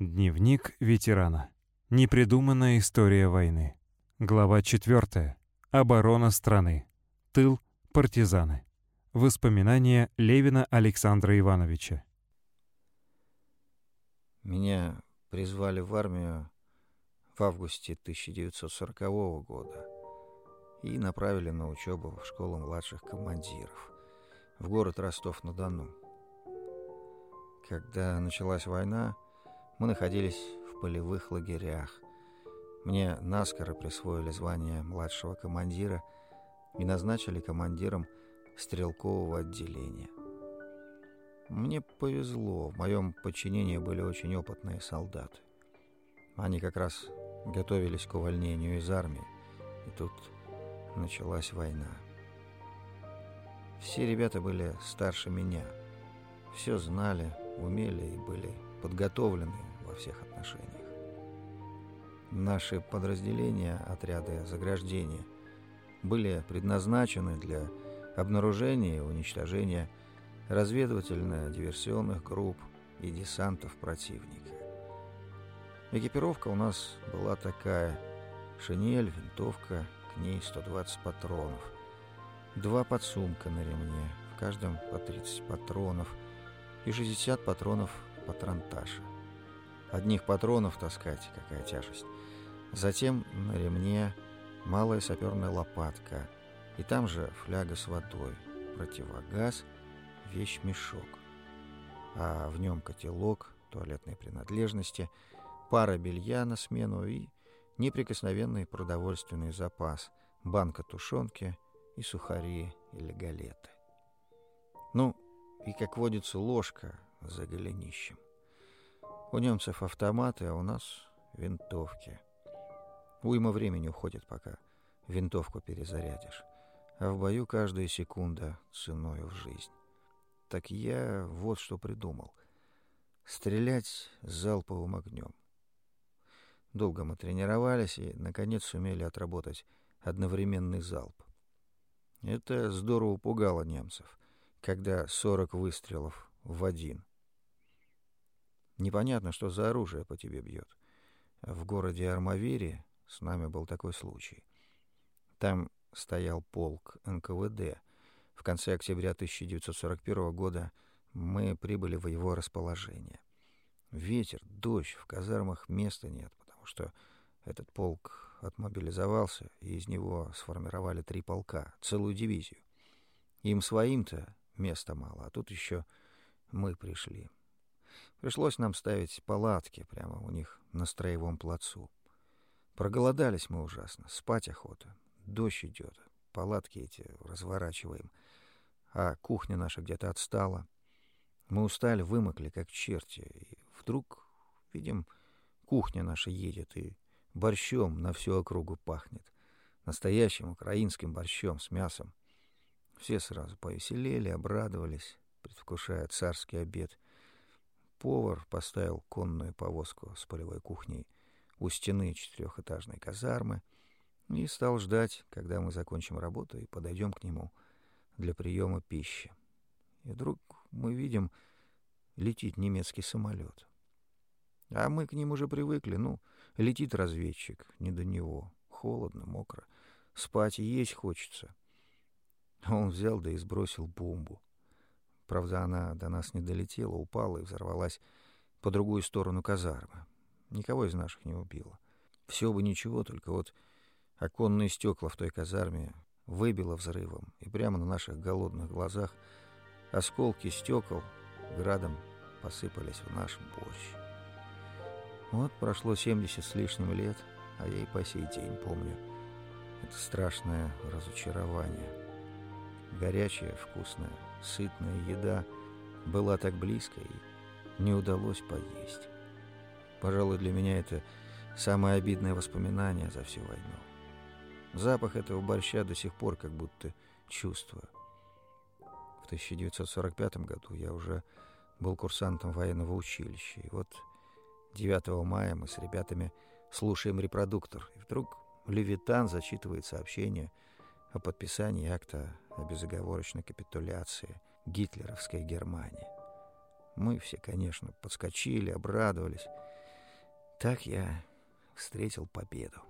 Дневник ветерана. Непридуманная история войны. Глава 4. Оборона страны. Тыл. Партизаны. Воспоминания Левина Александра Ивановича. Меня призвали в армию в августе 1940 года и направили на учебу в школу младших командиров в город Ростов-на-Дону. Когда началась война, мы находились в полевых лагерях. Мне наскоро присвоили звание младшего командира и назначили командиром стрелкового отделения. Мне повезло, в моем подчинении были очень опытные солдаты. Они как раз готовились к увольнению из армии, и тут началась война. Все ребята были старше меня, все знали, умели и были подготовлены во всех отношениях. Наши подразделения, отряды заграждения, были предназначены для обнаружения и уничтожения разведывательно-диверсионных групп и десантов противника. Экипировка у нас была такая. Шинель, винтовка, к ней 120 патронов. Два подсумка на ремне, в каждом по 30 патронов и 60 патронов патронташа. Одних патронов таскать, какая тяжесть. Затем на ремне малая саперная лопатка, и там же фляга с водой, противогаз, вещь-мешок. А в нем котелок, туалетные принадлежности, пара белья на смену и неприкосновенный продовольственный запас, банка тушенки и сухари или галеты. Ну, и, как водится, ложка за голенищем. У немцев автоматы, а у нас винтовки. Уйма времени уходит, пока винтовку перезарядишь. А в бою каждая секунда ценою в жизнь. Так я вот что придумал. Стрелять залповым огнем. Долго мы тренировались и, наконец, сумели отработать одновременный залп. Это здорово пугало немцев, когда 40 выстрелов в один. Непонятно, что за оружие по тебе бьет. В городе Армавире с нами был такой случай. Там стоял полк НКВД. В конце октября 1941 года мы прибыли в его расположение. Ветер, дождь, в казармах места нет, потому что этот полк отмобилизовался, и из него сформировали три полка, целую дивизию. Им своим-то места мало, а тут еще мы пришли. Пришлось нам ставить палатки прямо у них на строевом плацу. Проголодались мы ужасно, спать охота. Дождь идет, палатки эти разворачиваем, а кухня наша где-то отстала. Мы устали, вымокли, как черти, и вдруг, видим, кухня наша едет, и борщом на всю округу пахнет. Настоящим украинским борщом с мясом. Все сразу повеселели, обрадовались, предвкушая царский обед. Повар поставил конную повозку с полевой кухней — у стены четырехэтажной казармы и стал ждать, когда мы закончим работу и подойдем к нему для приема пищи. И вдруг мы видим, летит немецкий самолет. А мы к ним уже привыкли, ну, летит разведчик, не до него, холодно, мокро, спать и есть хочется. Он взял да и сбросил бомбу. Правда, она до нас не долетела, упала и взорвалась по другую сторону казармы. Никого из наших не убило. Все бы ничего, только вот оконные стекла в той казарме выбило взрывом, и прямо на наших голодных глазах осколки стекол градом посыпались в наш борщ. Вот прошло 70 с лишним лет, а я и по сей день помню это страшное разочарование. Горячая, вкусная, сытная еда была так близко и не удалось поесть. Пожалуй, для меня это самое обидное воспоминание за всю войну. Запах этого борща до сих пор как будто чувствую. В 1945 году я уже был курсантом военного училища. И вот 9 мая мы с ребятами слушаем репродуктор. И вдруг Левитан зачитывает сообщение о подписании акта о безоговорочной капитуляции гитлеровской Германии. Мы все, конечно, подскочили, обрадовались. Так я встретил победу.